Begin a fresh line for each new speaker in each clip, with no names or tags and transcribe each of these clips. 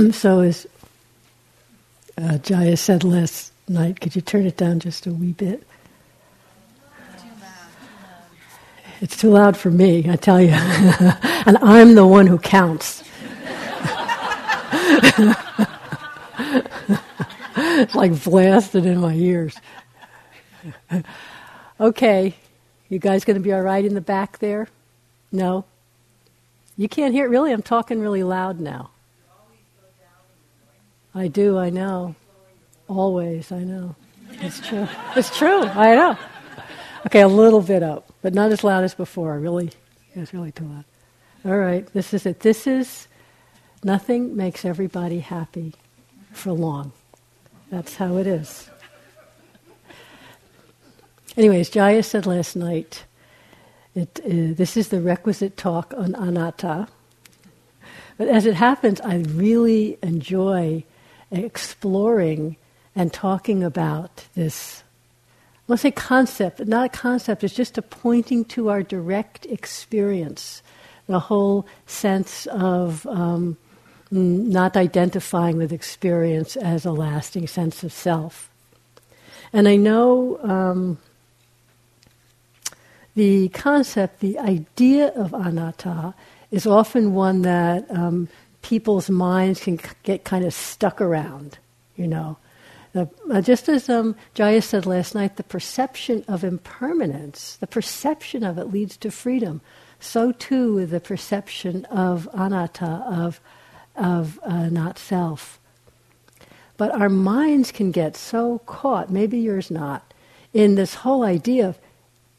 so as uh, Jaya said last night, could you turn it down just a wee bit? It's too loud for me, I tell you. and I'm the one who counts. it's like blasted in my ears. okay, you guys going to be all right in the back there? No? You can't hear it really? I'm talking really loud now. I do, I know. Always, I know. It's true. It's true, I know. Okay, a little bit up, but not as loud as before. Really, it's really too loud. All right, this is it. This is nothing makes everybody happy for long. That's how it is. Anyways, Jaya said last night, it, uh, this is the requisite talk on anatta. But as it happens, I really enjoy exploring and talking about this. To say concept, but not a concept, it's just a pointing to our direct experience. The whole sense of um, not identifying with experience as a lasting sense of self. And I know um, the concept, the idea of anatta, is often one that um, people's minds can get kind of stuck around, you know. Uh, just as um, Jaya said last night, the perception of impermanence, the perception of it leads to freedom. So too the perception of anatta, of, of uh, not self. But our minds can get so caught, maybe yours not, in this whole idea of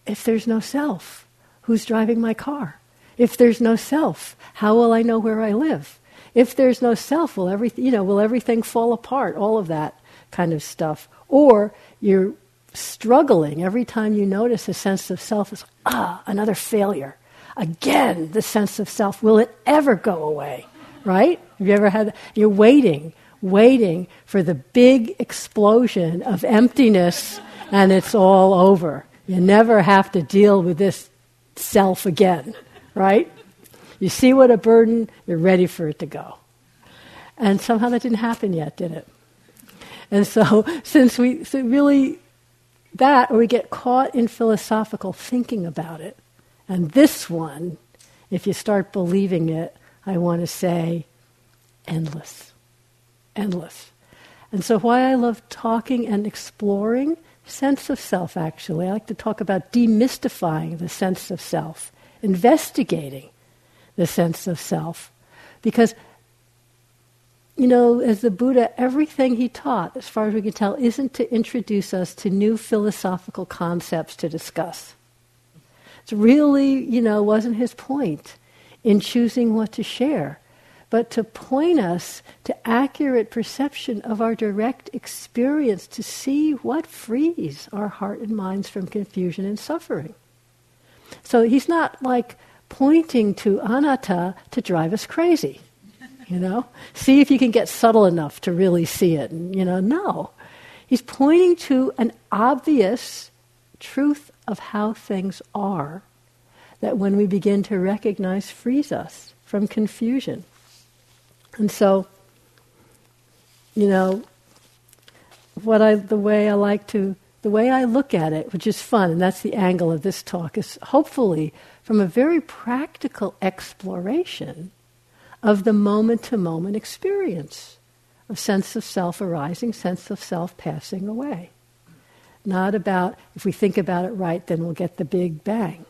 if there's no self, who's driving my car? If there's no self, how will I know where I live? If there's no self, will everything, you know, will everything fall apart? All of that kind of stuff. Or you're struggling every time you notice a sense of self is ah another failure. Again, the sense of self. Will it ever go away? Right? Have you ever had? You're waiting, waiting for the big explosion of emptiness, and it's all over. You never have to deal with this self again, right? You see what a burden, you're ready for it to go. And somehow that didn't happen yet, did it? And so, since we so really, that, or we get caught in philosophical thinking about it. And this one, if you start believing it, I want to say, endless. Endless. And so, why I love talking and exploring sense of self, actually, I like to talk about demystifying the sense of self, investigating the sense of self. Because, you know, as the Buddha, everything he taught, as far as we can tell, isn't to introduce us to new philosophical concepts to discuss. It really, you know, wasn't his point in choosing what to share, but to point us to accurate perception of our direct experience to see what frees our heart and minds from confusion and suffering. So he's not like pointing to anatta to drive us crazy. You know, see if you can get subtle enough to really see it. And, you know, no. He's pointing to an obvious truth of how things are that when we begin to recognize frees us from confusion. And so, you know, what I the way I like to the way I look at it, which is fun, and that's the angle of this talk, is hopefully from a very practical exploration of the moment to moment experience of sense of self arising, sense of self passing away. Not about, if we think about it right, then we'll get the big bang.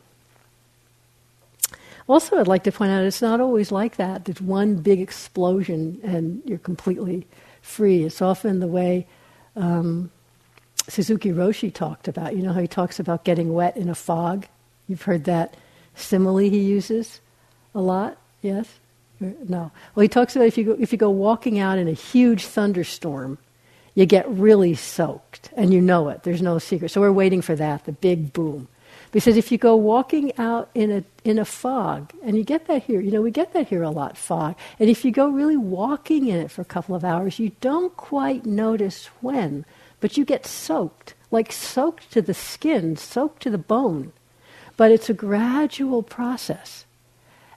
Also, I'd like to point out it's not always like that. There's one big explosion and you're completely free. It's often the way um, Suzuki Roshi talked about. You know how he talks about getting wet in a fog? You've heard that simile he uses a lot? Yes? No. Well, he talks about if you go, if you go walking out in a huge thunderstorm, you get really soaked, and you know it. There's no secret. So we're waiting for that, the big boom. Because if you go walking out in a, in a fog, and you get that here, you know, we get that here a lot, fog. And if you go really walking in it for a couple of hours, you don't quite notice when, but you get soaked, like soaked to the skin, soaked to the bone. But it's a gradual process.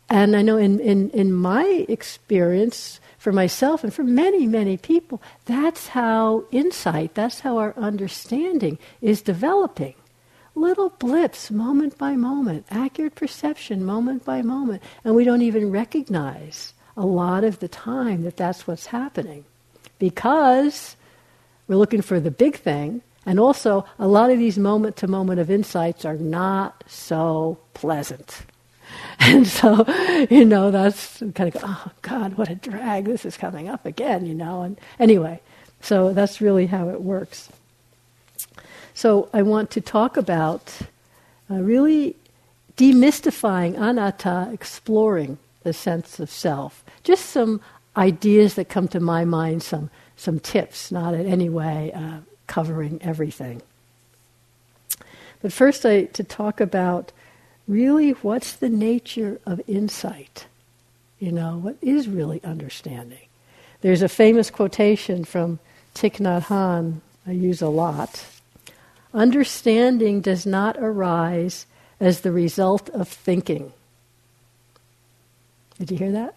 And I know in, in, in my experience, for myself and for many, many people, that's how insight, that's how our understanding is developing. Little blips, moment by moment, accurate perception, moment by moment. And we don't even recognize a lot of the time that that's what's happening. Because we're looking for the big thing, and also a lot of these moment to moment of insights are not so pleasant. And so, you know, that's kind of, oh God, what a drag. This is coming up again, you know. And anyway, so that's really how it works. So I want to talk about uh, really demystifying anatta, exploring the sense of self. Just some ideas that come to my mind, some, some tips, not in any way uh, covering everything. But first, I, to talk about really what's the nature of insight? You know, what is really understanding? There's a famous quotation from Thich Nhat Hanh I use a lot. Understanding does not arise as the result of thinking. Did you hear that?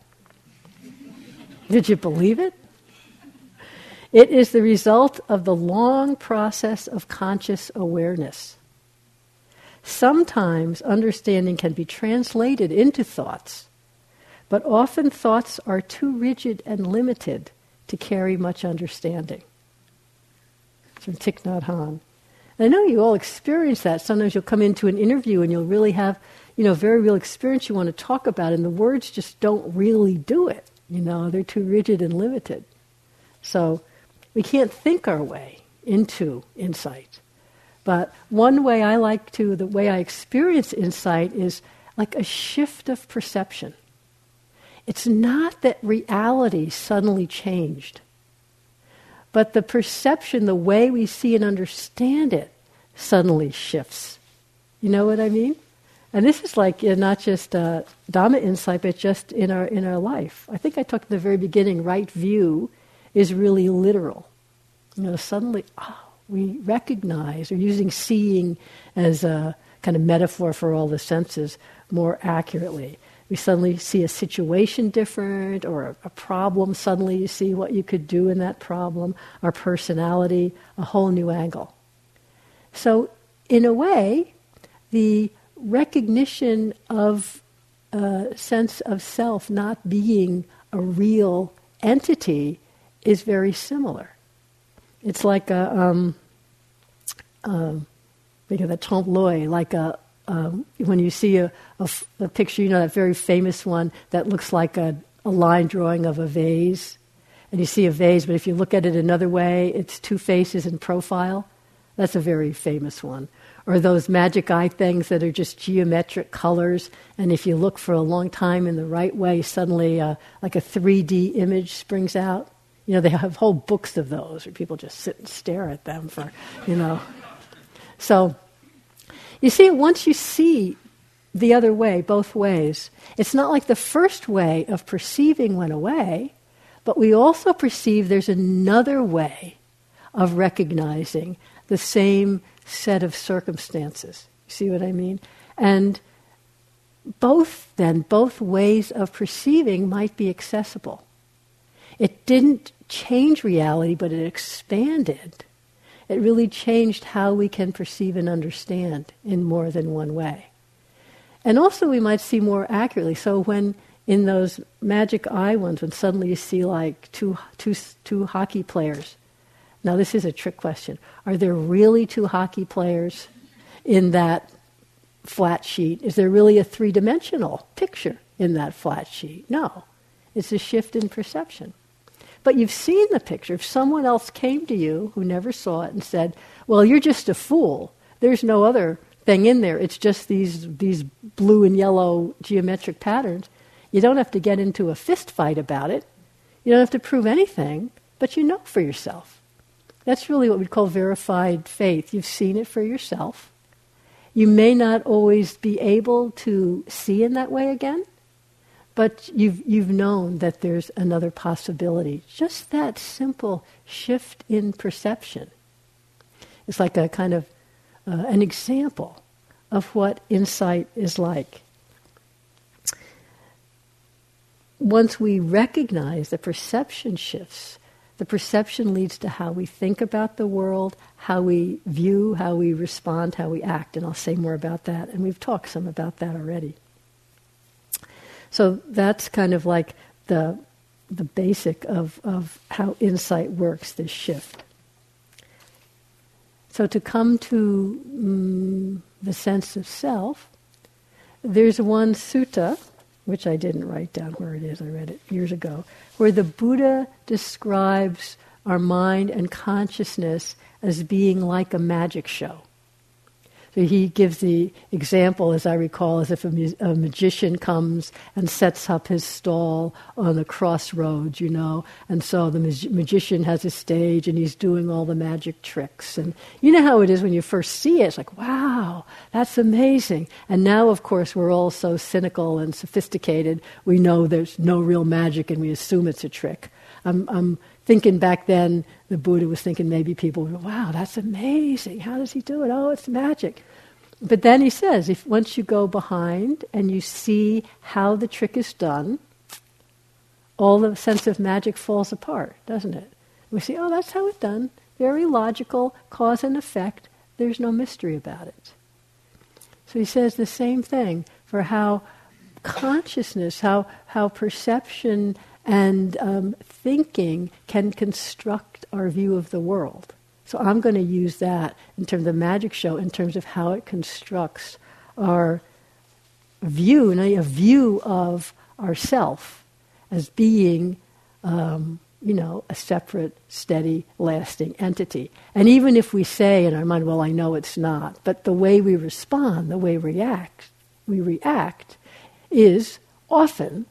Did you believe it? It is the result of the long process of conscious awareness. Sometimes understanding can be translated into thoughts, but often thoughts are too rigid and limited to carry much understanding. It's from Thich Nhat Hanh. I know you all experience that. Sometimes you'll come into an interview and you'll really have, you know, very real experience you want to talk about, and the words just don't really do it. You know, they're too rigid and limited. So we can't think our way into insight. But one way I like to, the way I experience insight is like a shift of perception. It's not that reality suddenly changed, but the perception, the way we see and understand it, suddenly shifts. You know what I mean? And this is like uh, not just uh, Dhamma insight, but just in our in our life. I think I talked at the very beginning. Right view is really literal. You know, suddenly, oh, we recognize, or using seeing as a kind of metaphor for all the senses more accurately. We suddenly see a situation different or a, a, problem, suddenly you see what you could do in that problem, our personality, a whole new angle. So, in a way, the recognition of a sense of self not being a real entity is very similar. It's like a, um, um, think of trompe l'oeil, like a, um, when you see a, a, a, picture, you know, that very famous one that looks like a, a line drawing of a vase. And you see a vase, but if you look at it another way, it's two faces in profile. That's a very famous one. Or those magic eye things that are just geometric colors, and if you look for a long time in the right way, suddenly uh, like a 3D image springs out. You know, they have whole books of those where people just sit and stare at them for, you know. So, you see, once you see the other way, both ways, it's not like the first way of perceiving went away, but we also perceive there's another way of recognizing the same set of circumstances. You see what I mean? And both, then, both ways of perceiving might be accessible. It didn't change reality, but it expanded. It really changed how we can perceive and understand in more than one way. And also, we might see more accurately. So, when in those magic eye ones, when suddenly you see like two, two, two hockey players. Now, this is a trick question. Are there really two hockey players in that flat sheet? Is there really a three dimensional picture in that flat sheet? No. It's a shift in perception. But you've seen the picture. If someone else came to you who never saw it and said, Well, you're just a fool, there's no other thing in there, it's just these, these blue and yellow geometric patterns, you don't have to get into a fist fight about it. You don't have to prove anything, but you know for yourself. That's really what we call verified faith. You've seen it for yourself. You may not always be able to see in that way again, but you've, you've known that there's another possibility. Just that simple shift in perception. It's like a kind of uh, an example of what insight is like. once we recognize the perception shifts, the perception leads to how we think about the world, how we view, how we respond, how we act. And I'll say more about that. And we've talked some about that already. So that's kind of like the, the basic of, of how insight works, this shift. So to come to mm, the sense of self, there's one sutta which I didn't write down where it is, I read it years ago, where the Buddha describes our mind and consciousness as being like a magic show. He gives the example, as I recall, as if a, mu- a, magician comes and sets up his stall on the crossroads, you know, and so the mag- magician has a stage and he's doing all the magic tricks. And you know how it is when you first see it, it's like, wow, that's amazing. And now, of course, we're all so cynical and sophisticated, we know there's no real magic and we assume it's a trick. I'm, I'm thinking back then, the Buddha was thinking maybe people were, wow, that's amazing. How does he do it? Oh, it's magic. But then he says, if once you go behind and you see how the trick is done, all the sense of magic falls apart, doesn't it? We see, oh, that's how it's done. Very logical, cause and effect. There's no mystery about it. So he says the same thing for how consciousness, how, how perception and um, thinking can construct our view of the world. So I'm going to use that in terms of the magic show, in terms of how it constructs our view, a view of ourself as being, um, you know, a separate, steady, lasting entity. And even if we say in our mind, well, I know it's not, but the way we respond, the way we react, we react is often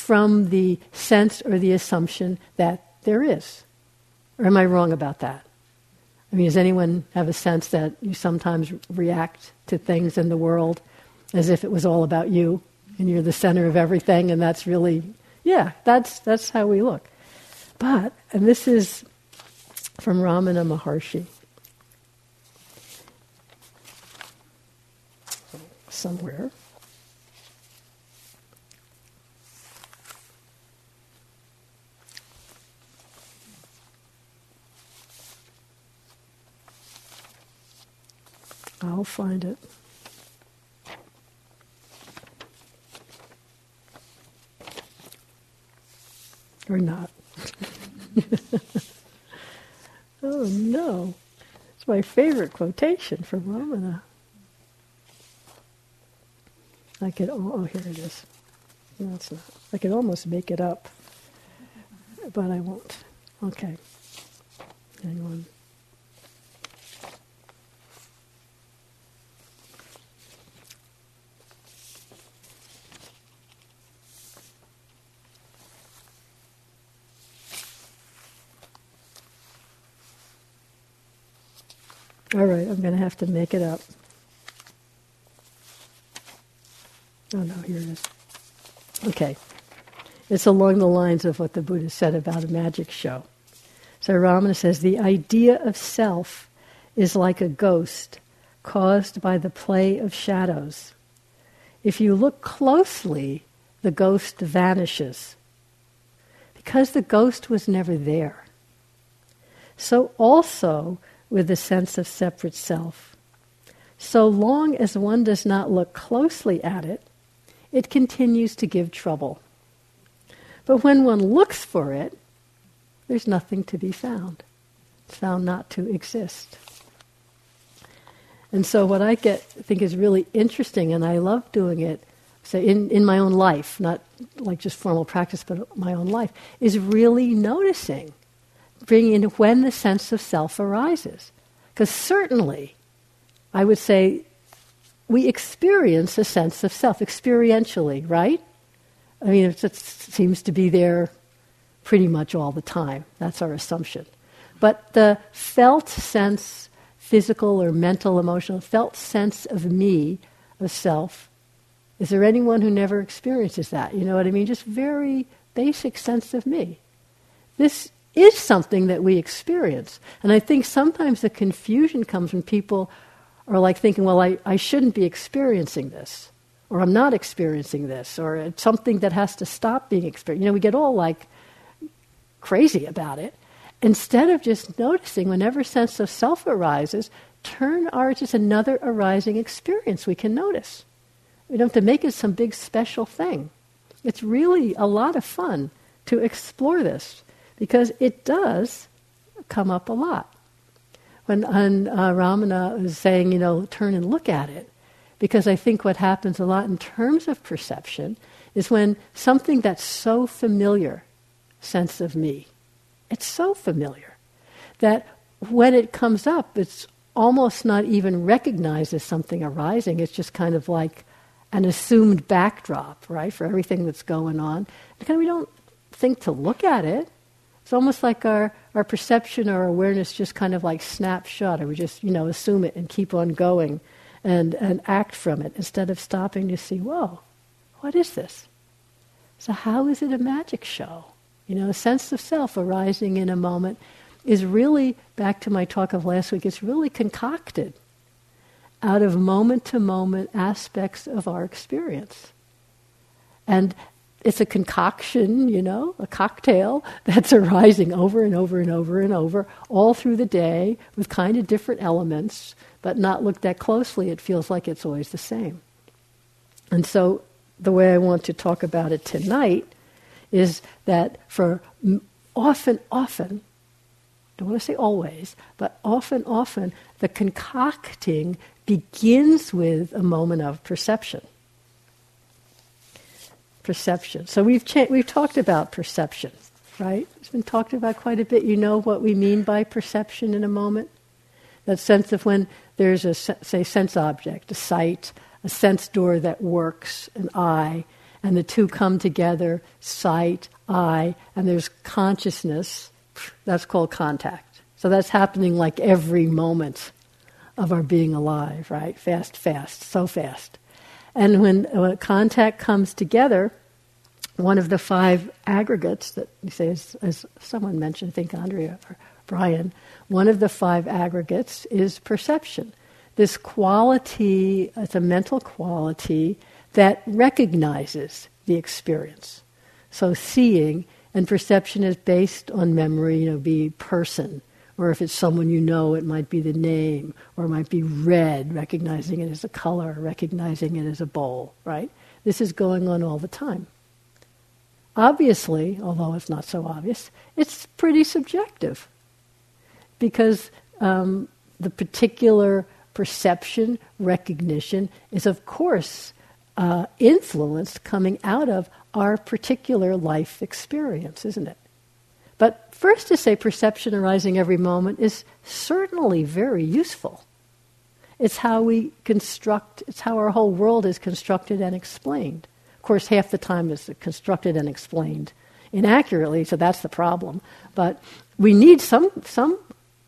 from the sense or the assumption that there is. Or am I wrong about that? I mean, does anyone have a sense that you sometimes react to things in the world as if it was all about you and you're the center of everything and that's really, yeah, that's, that's how we look. But, and this is from Ramana Maharshi. Somewhere. I'll find it. Or not. oh no. It's my favorite quotation from Ramana. I could, oh, here it is. No, it's not. I could almost make it up, but I won't. Okay. Hang on. All right, I'm going to have to make it up. Oh no, here it is. Okay. It's along the lines of what the Buddha said about a magic show. So Ramana says the idea of self is like a ghost caused by the play of shadows. If you look closely, the ghost vanishes because the ghost was never there. So also with a sense of separate self. So long as one does not look closely at it, it continues to give trouble. But when one looks for it, there's nothing to be found. Found not to exist. And so what I get think is really interesting, and I love doing it, say in, in my own life, not like just formal practice, but my own life, is really noticing bringing in when the sense of self arises. Because certainly, I would say, we experience a sense of self experientially, right? I mean, it seems to be there pretty much all the time. That's our assumption. But the felt sense, physical or mental, emotional, felt sense of me, of self, is there anyone who never experiences that? You know what I mean? Just very basic sense of me. This is something that we experience. And I think sometimes the confusion comes when people are like thinking, well, I, I shouldn't be experiencing this. or I'm not experiencing this, or it's something that has to stop being experienced. You know, we get all like crazy about it. Instead of just noticing whenever sense of self arises, turn our just another arising experience we can notice. We don't have to make it some big special thing. It's really a lot of fun to explore this because it does come up a lot. When uh, Ramana was saying, you know, turn and look at it, because I think what happens a lot in terms of perception is when something that's so familiar, sense of me, it's so familiar that when it comes up, it's almost not even recognized as something arising. It's just kind of like an assumed backdrop, right, for everything that's going on. And kind of we don't think to look at it. It's almost like our, our perception or awareness just kind of like snaps shut, or we just, you know, assume it and keep on going and, and act from it instead of stopping to see, whoa, what is this? So, how is it a magic show? You know, a sense of self arising in a moment is really, back to my talk of last week, it's really concocted out of moment to moment aspects of our experience. And it's a concoction, you know, a cocktail that's arising over and over and over and over all through the day with kind of different elements, but not looked at closely, it feels like it's always the same. And so the way I want to talk about it tonight is that for often, often, don't want to say always, but often, often, the concocting begins with a moment of perception. Perception. So we've cha- we've talked about perception, right? It's been talked about quite a bit. You know what we mean by perception in a moment. That sense of when there's a say sense object, a sight, a sense door that works, an eye, and the two come together, sight, eye, and there's consciousness that's called contact. So that's happening like every moment of our being alive, right? Fast, fast, so fast. And when uh, contact comes together, one of the five aggregates that you say, as, as someone mentioned, I think Andrea or Brian, one of the five aggregates is perception. This quality, it's a mental quality that recognizes the experience. So seeing and perception is based on memory, you know, be person. Or if it's someone you know, it might be the name, or it might be red, recognizing it as a color, recognizing it as a bowl, right? This is going on all the time. Obviously, although it's not so obvious, it's pretty subjective because um, the particular perception, recognition is, of course, uh, influenced coming out of our particular life experience, isn't it? But first, to say perception arising every moment is certainly very useful. It's how we construct, it's how our whole world is constructed and explained. Of course, half the time it's constructed and explained inaccurately, so that's the problem. But we need some, some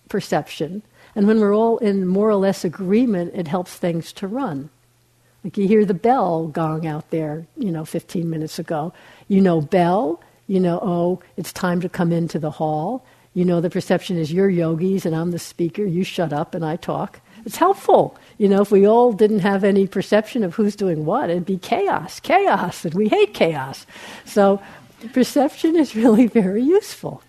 perception, and when we're all in more or less agreement, it helps things to run. Like you hear the bell gong out there, you know, 15 minutes ago. You know bell, you know, oh, it's time to come into the hall. You know, the perception is you're yogis and I'm the speaker, you shut up and I talk. It's helpful. You know, if we all didn't have any perception of who's doing what, it'd be chaos, chaos, and we hate chaos. So perception is really very useful.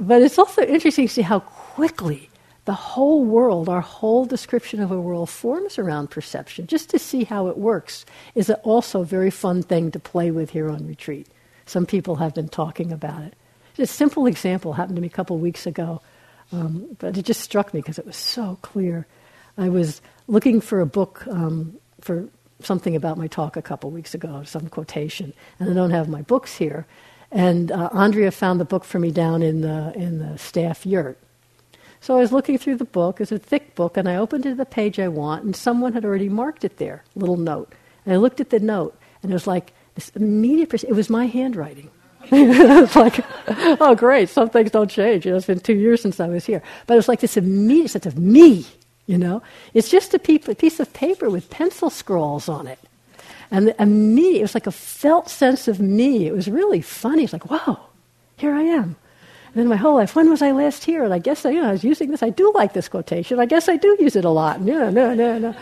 But it's also interesting to see how quickly the whole world, our whole description of a world forms around perception. Just to see how it works is also a very fun thing to play with here on retreat. Some people have been talking about it. A simple example happened to me a couple of weeks ago, um, but it just struck me because it was so clear. I was looking for a book um, for something about my talk a couple weeks ago, some quotation, and I don't have my books here. And uh, Andrea found the book for me down in the in the staff yurt. So I was looking through the book. It's a thick book, and I opened to the page I want, and someone had already marked it there, little note. And I looked at the note, and it was like this immediate. Pers- it was my handwriting. It's like, oh, great, some things don't change. You know, it's been two years since I was here. But it's like this immediate sense of me, you know? It's just a piece of paper with pencil scrawls on it. And the immediate, it was like a felt sense of me. It was really funny. It's like, wow, here I am. And then my whole life, when was I last here? And I guess I, you know, I was using this. I do like this quotation. I guess I do use it a lot. No, no, no, no.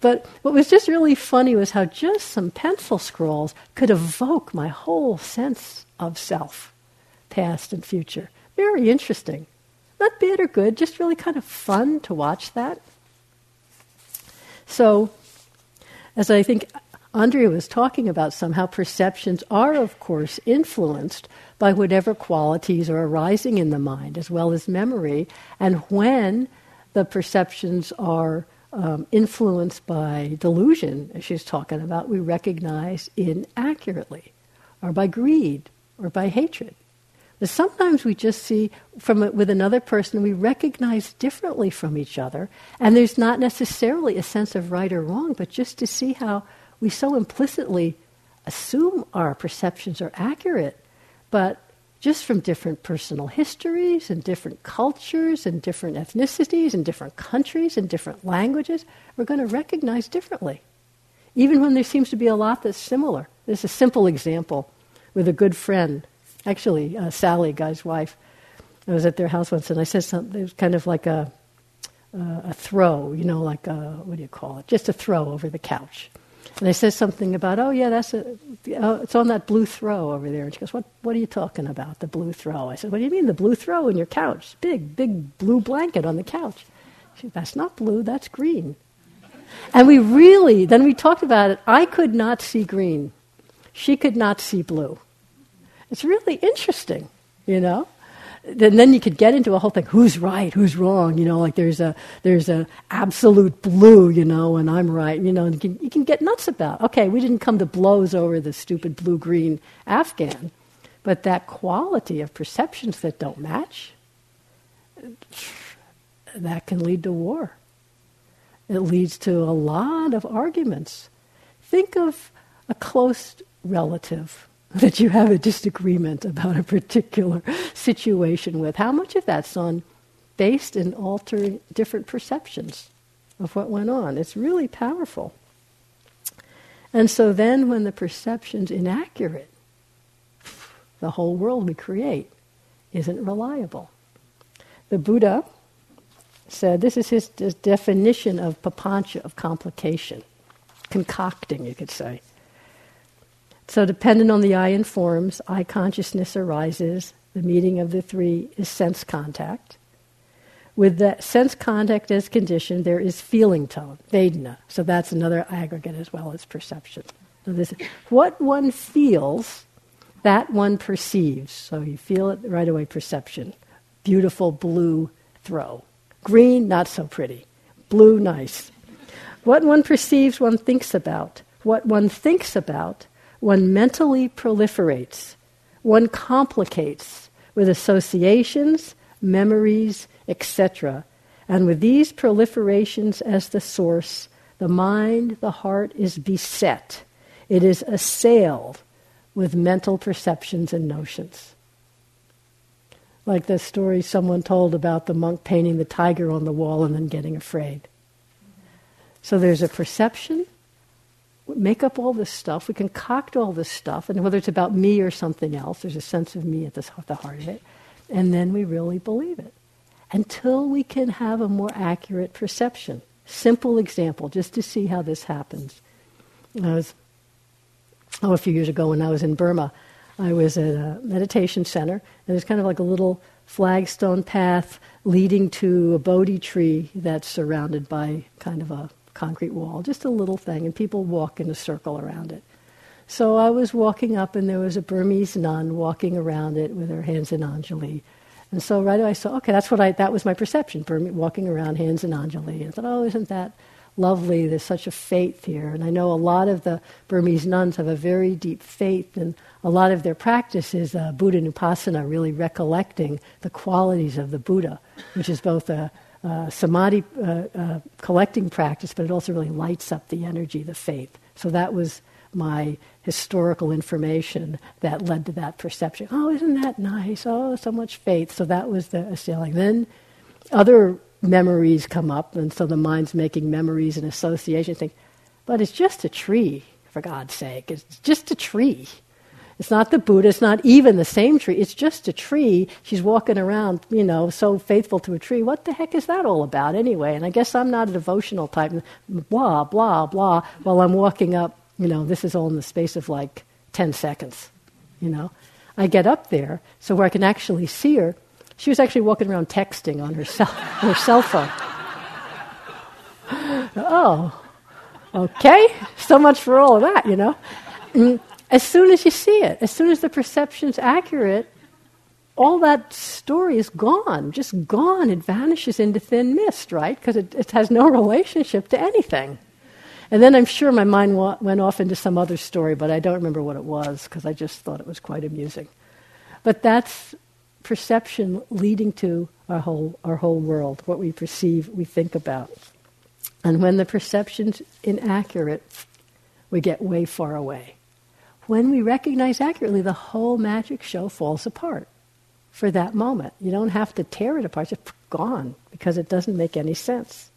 But what was just really funny was how just some pencil scrawls could evoke my whole sense of self, past and future. Very interesting. Not bad or good, just really kind of fun to watch that. So, as I think Andrea was talking about, somehow perceptions are, of course, influenced by whatever qualities are arising in the mind, as well as memory. And when the perceptions are um, influenced by delusion, as she's talking about, we recognize inaccurately, or by greed, or by hatred. But sometimes we just see from it with another person, we recognize differently from each other, and there's not necessarily a sense of right or wrong, but just to see how we so implicitly assume our perceptions are accurate, but just from different personal histories and different cultures and different ethnicities and different countries and different languages, we're going to recognize differently. Even when there seems to be a lot that's similar. There's a simple example with a good friend, actually, uh, Sally, Guy's wife. I was at their house once and I said something, it was kind of like a, uh, a throw, you know, like a, what do you call it? Just a throw over the couch. And I said something about, oh yeah, that's a, oh, it's on that blue throw over there. And she goes, what, what are you talking about, the blue throw? I said, what do you mean, the blue throw in your couch? Big, big blue blanket on the couch. She said, that's not blue, that's green. And we really, then we talked about it. I could not see green. She could not see blue. It's really interesting, you know? and then you could get into a whole thing who's right who's wrong you know like there's a there's a absolute blue you know and i'm right you know and you can, you can get nuts about okay we didn't come to blows over the stupid blue green afghan but that quality of perceptions that don't match that can lead to war it leads to a lot of arguments think of a close relative that you have a disagreement about a particular situation with. How much of that's on based in altering different perceptions of what went on? It's really powerful. And so then when the perception's inaccurate, the whole world we create isn't reliable. The Buddha said, this is his definition of papancha, of complication, concocting, you could say. So, dependent on the eye and forms, eye consciousness arises. The meeting of the three is sense contact. With that sense contact as condition, there is feeling tone, Vedana. So, that's another aggregate as well as perception. So, this, what one feels, that one perceives. So, you feel it right away, perception. Beautiful blue throw. Green, not so pretty. Blue, nice. What one perceives, one thinks about. What one thinks about, one mentally proliferates, one complicates with associations, memories, etc. And with these proliferations as the source, the mind, the heart is beset. It is assailed with mental perceptions and notions. Like the story someone told about the monk painting the tiger on the wall and then getting afraid. So there's a perception, make up all this stuff, we concoct all this stuff, and whether it's about me or something else, there's a sense of me at the, at the heart of it, and then we really believe it. Until we can have a more accurate perception. Simple example, just to see how this happens. I was, oh, a few years ago when I was in Burma, I was at a meditation center, and there's kind of like a little flagstone path leading to a Bodhi tree that's surrounded by kind of a concrete wall, just a little thing, and people walk in a circle around it. So I was walking up, and there was a Burmese nun walking around it with her hands in Anjali. And so right away I saw, okay, that's what I, that was my perception, Burmese, walking around hands in Anjali. And I thought, oh, isn't that lovely? There's such a faith here. And I know a lot of the Burmese nuns have a very deep faith, and a lot of their practice is uh, Buddha Nupassana, really recollecting the qualities of the Buddha, which is both a uh, samadhi uh, uh, collecting practice, but it also really lights up the energy, the faith. So that was my historical information that led to that perception. Oh, isn't that nice? Oh, so much faith. So that was the assailing. Then other memories come up, and so the mind's making memories and associations. Think, but it's just a tree, for God's sake. It's just a tree. It's not the Buddha, it's not even the same tree, it's just a tree. She's walking around, you know, so faithful to a tree. What the heck is that all about anyway? And I guess I'm not a devotional type, blah, blah, blah, while I'm walking up, you know, this is all in the space of like 10 seconds, you know. I get up there so where I can actually see her. She was actually walking around texting on her cell, her cell phone. oh, okay. So much for all of that, you know. Mm. As soon as you see it, as soon as the perception's accurate, all that story is gone, just gone. It vanishes into thin mist, right? Because it, it, has no relationship to anything. And then I'm sure my mind wa- went off into some other story, but I don't remember what it was because I just thought it was quite amusing. But that's perception leading to our whole, our whole world, what we perceive, we think about. And when the perception's inaccurate, we get way far away. When we recognize accurately, the whole magic show falls apart for that moment. You don't have to tear it apart, it's gone because it doesn't make any sense.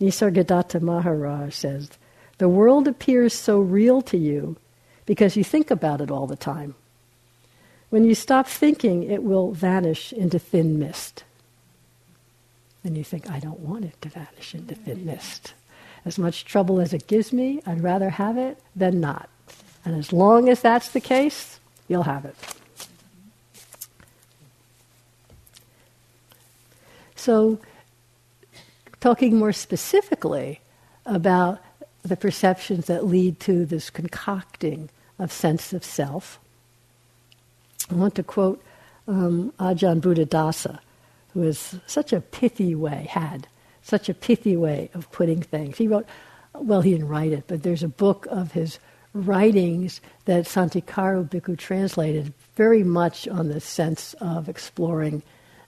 Nisargadatta Maharaj says, The world appears so real to you because you think about it all the time. When you stop thinking, it will vanish into thin mist. And you think, I don't want it to vanish into thin mist. As much trouble as it gives me, I'd rather have it than not. And as long as that's the case, you'll have it. So, talking more specifically about the perceptions that lead to this concocting of sense of self, I want to quote um, Ajahn Buddhadasa, who has such a pithy way, had such a pithy way of putting things. He wrote, well, he didn't write it, but there's a book of his writings that Santikaro Bhikkhu translated very much on the sense of exploring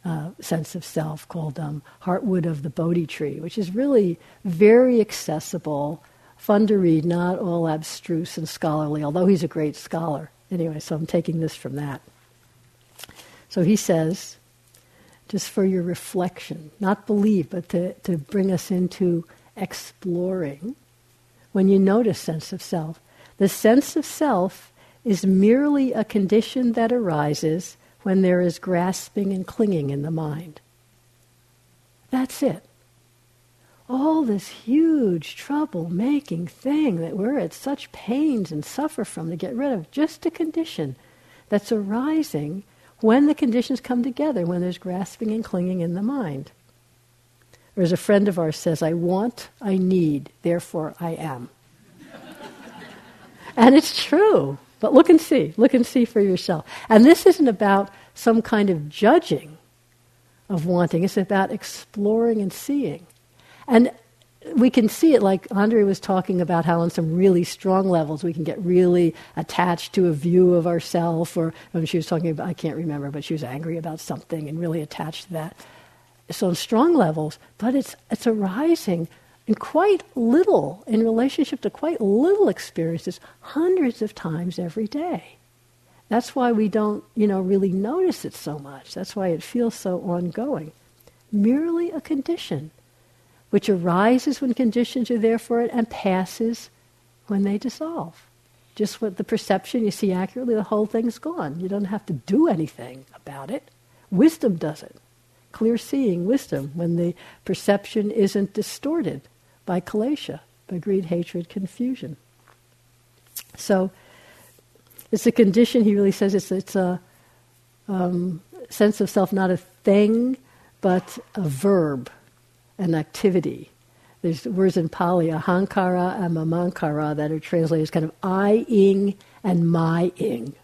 uh, sense of self called um, Heartwood of the Bodhi Tree, which is really very accessible, fun to read, not all abstruse and scholarly, although he's a great scholar. Anyway, so I'm taking this from that. So he says, just for your reflection, not believe, but to, to bring us into exploring, when you notice sense of self, the sense of self is merely a condition that arises when there is grasping and clinging in the mind. That's it. All this huge trouble making thing that we're at such pains and suffer from to get rid of, just a condition that's arising when the conditions come together, when there's grasping and clinging in the mind. Or as a friend of ours says, I want, I need, therefore I am. And it's true. But look and see. Look and see for yourself. And this isn't about some kind of judging of wanting, it's about exploring and seeing. And we can see it like Andrea was talking about how on some really strong levels we can get really attached to a view of ourself or when she was talking about I can't remember but she was angry about something and really attached to that. So on strong levels, but it's it's arising in quite little in relationship to quite little experiences hundreds of times every day. That's why we don't, you know, really notice it so much. That's why it feels so ongoing. Merely a condition which arises when conditions are there for it and passes when they dissolve. Just with the perception you see accurately, the whole thing's gone. You don't have to do anything about it. Wisdom does it. Clear seeing wisdom when the perception isn't distorted by kilesha, by greed, hatred, confusion. So it's a condition, he really says it's, it's a um, sense of self, not a thing, but a verb an activity. There's words in Pali, ahankara and mamankara, that are translated as kind of I-ing and my-ing.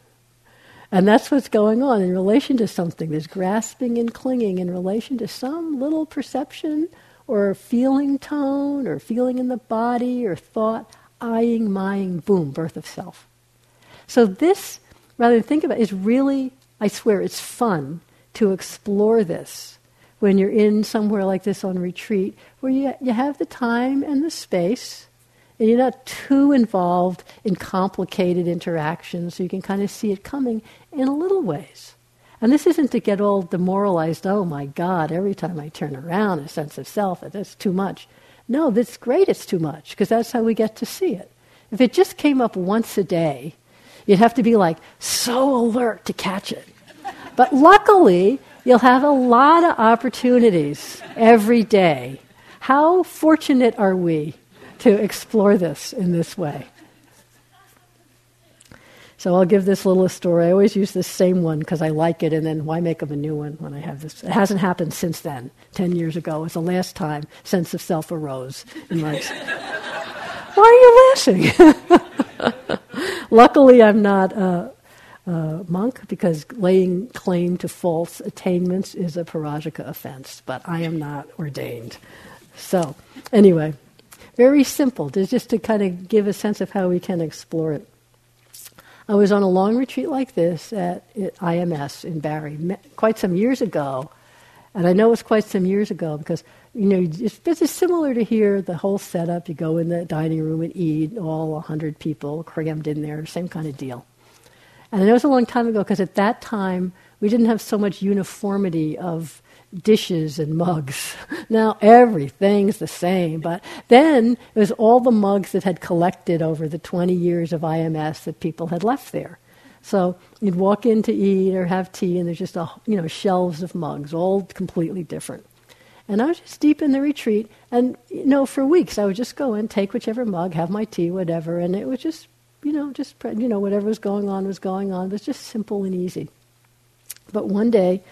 And that's what's going on in relation to something. There's grasping and clinging in relation to some little perception or feeling tone or feeling in the body or thought, I-ing, my-ing, boom, birth of self. So this, rather than think about it, is really, I swear, it's fun to explore this when you're in somewhere like this on retreat, where you, you have the time and the space, and you're not too involved in complicated interactions, so you can kind of see it coming in little ways. And this isn't to get all demoralized, oh my God, every time I turn around, a sense of self, that's too much. No, that's great it's too much, because that's how we get to see it. If it just came up once a day, You'd have to be like so alert to catch it. But luckily, you'll have a lot of opportunities every day. How fortunate are we to explore this in this way? So I'll give this little story. I always use this same one because I like it, and then why make up a new one when I have this? It hasn't happened since then. Ten years ago was the last time sense of self arose in my. why are you laughing? Luckily, I'm not a, a, monk because laying claim to false attainments is a parajika offense, but I am not ordained. So, anyway, very simple, just to kind of give a sense of how we can explore it. I was on a long retreat like this at IMS in Barre quite some years ago. And I know it's quite some years ago because, you know, it's, it's similar to here, the whole setup. You go in the dining room and eat, all 100 people crammed in there, same kind of deal. And I know it's a long time ago because at that time, we didn't have so much uniformity of dishes and mugs. Now everything's the same. But then it was all the mugs that had collected over the 20 years of IMS that people had left there. So you'd walk in to eat or have tea, and there's just a, you know shelves of mugs, all completely different. And I was just deep in the retreat, and you know, for weeks I would just go in, take whichever mug, have my tea, whatever, and it was just, you know, just you know, whatever was going on was going on. It was just simple and easy. But one day,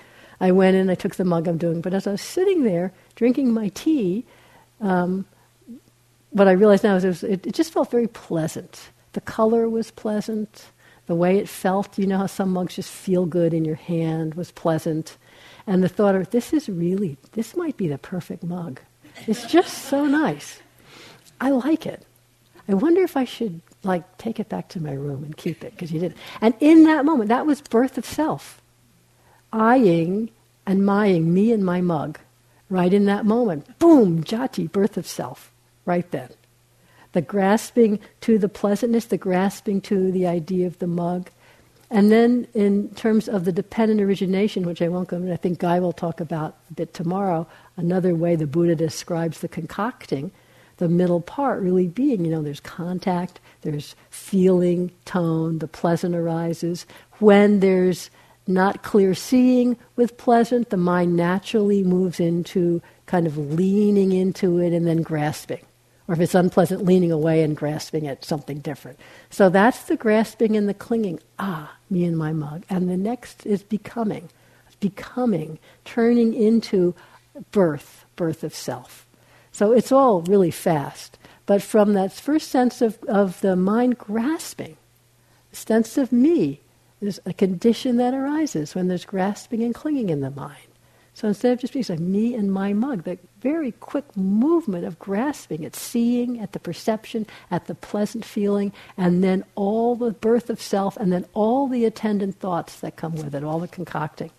I went in, I took the mug I'm doing. But as I was sitting there drinking my tea, um, what I realized now is it, was, it, it, just felt very pleasant. The color was pleasant. The way it felt, you know how some mugs just feel good in your hand, was pleasant. And the thought of this is really, this might be the perfect mug. It's just so nice. I like it. I wonder if I should like take it back to my room and keep it because you did. And in that moment, that was birth of self eyeing and mying me and my mug right in that moment. Boom, jati, birth of self, right then. The grasping to the pleasantness, the grasping to the idea of the mug. And then, in terms of the dependent origination, which I won't go into, I think Guy will talk about a bit tomorrow, another way the Buddha describes the concocting, the middle part really being, you know, there's contact, there's feeling, tone, the pleasant arises. When there's not clear seeing with pleasant, the mind naturally moves into kind of leaning into it and then grasping. Or if it's unpleasant, leaning away and grasping at something different. So that's the grasping and the clinging. Ah, me and my mug. And the next is becoming. Becoming, turning into birth, birth of self. So it's all really fast. But from that first sense of, of the mind grasping, sense of me, there's a condition that arises when there's grasping and clinging in the mind. So instead of just being like me and my mug, that very quick movement of grasping at seeing, at the perception, at the pleasant feeling, and then all the birth of self, and then all the attendant thoughts that come with it, all the concocting.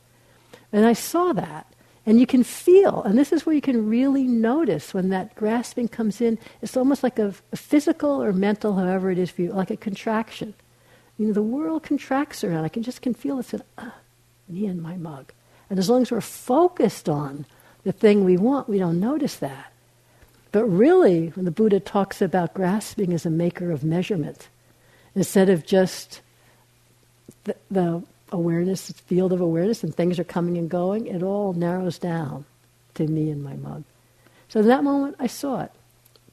And I saw that. And you can feel, and this is where you can really notice when that grasping comes in. It's almost like a, a physical or mental, however it is for you, like a contraction. You know, the world contracts around. I can just can feel it. Uh, me and my mug. And as long as we're focused on the thing we want, we don't notice that. But really, when the Buddha talks about grasping as a maker of measurement, instead of just the, the awareness, the field of awareness, and things are coming and going, it all narrows down to me and my mug. So in that moment, I saw it.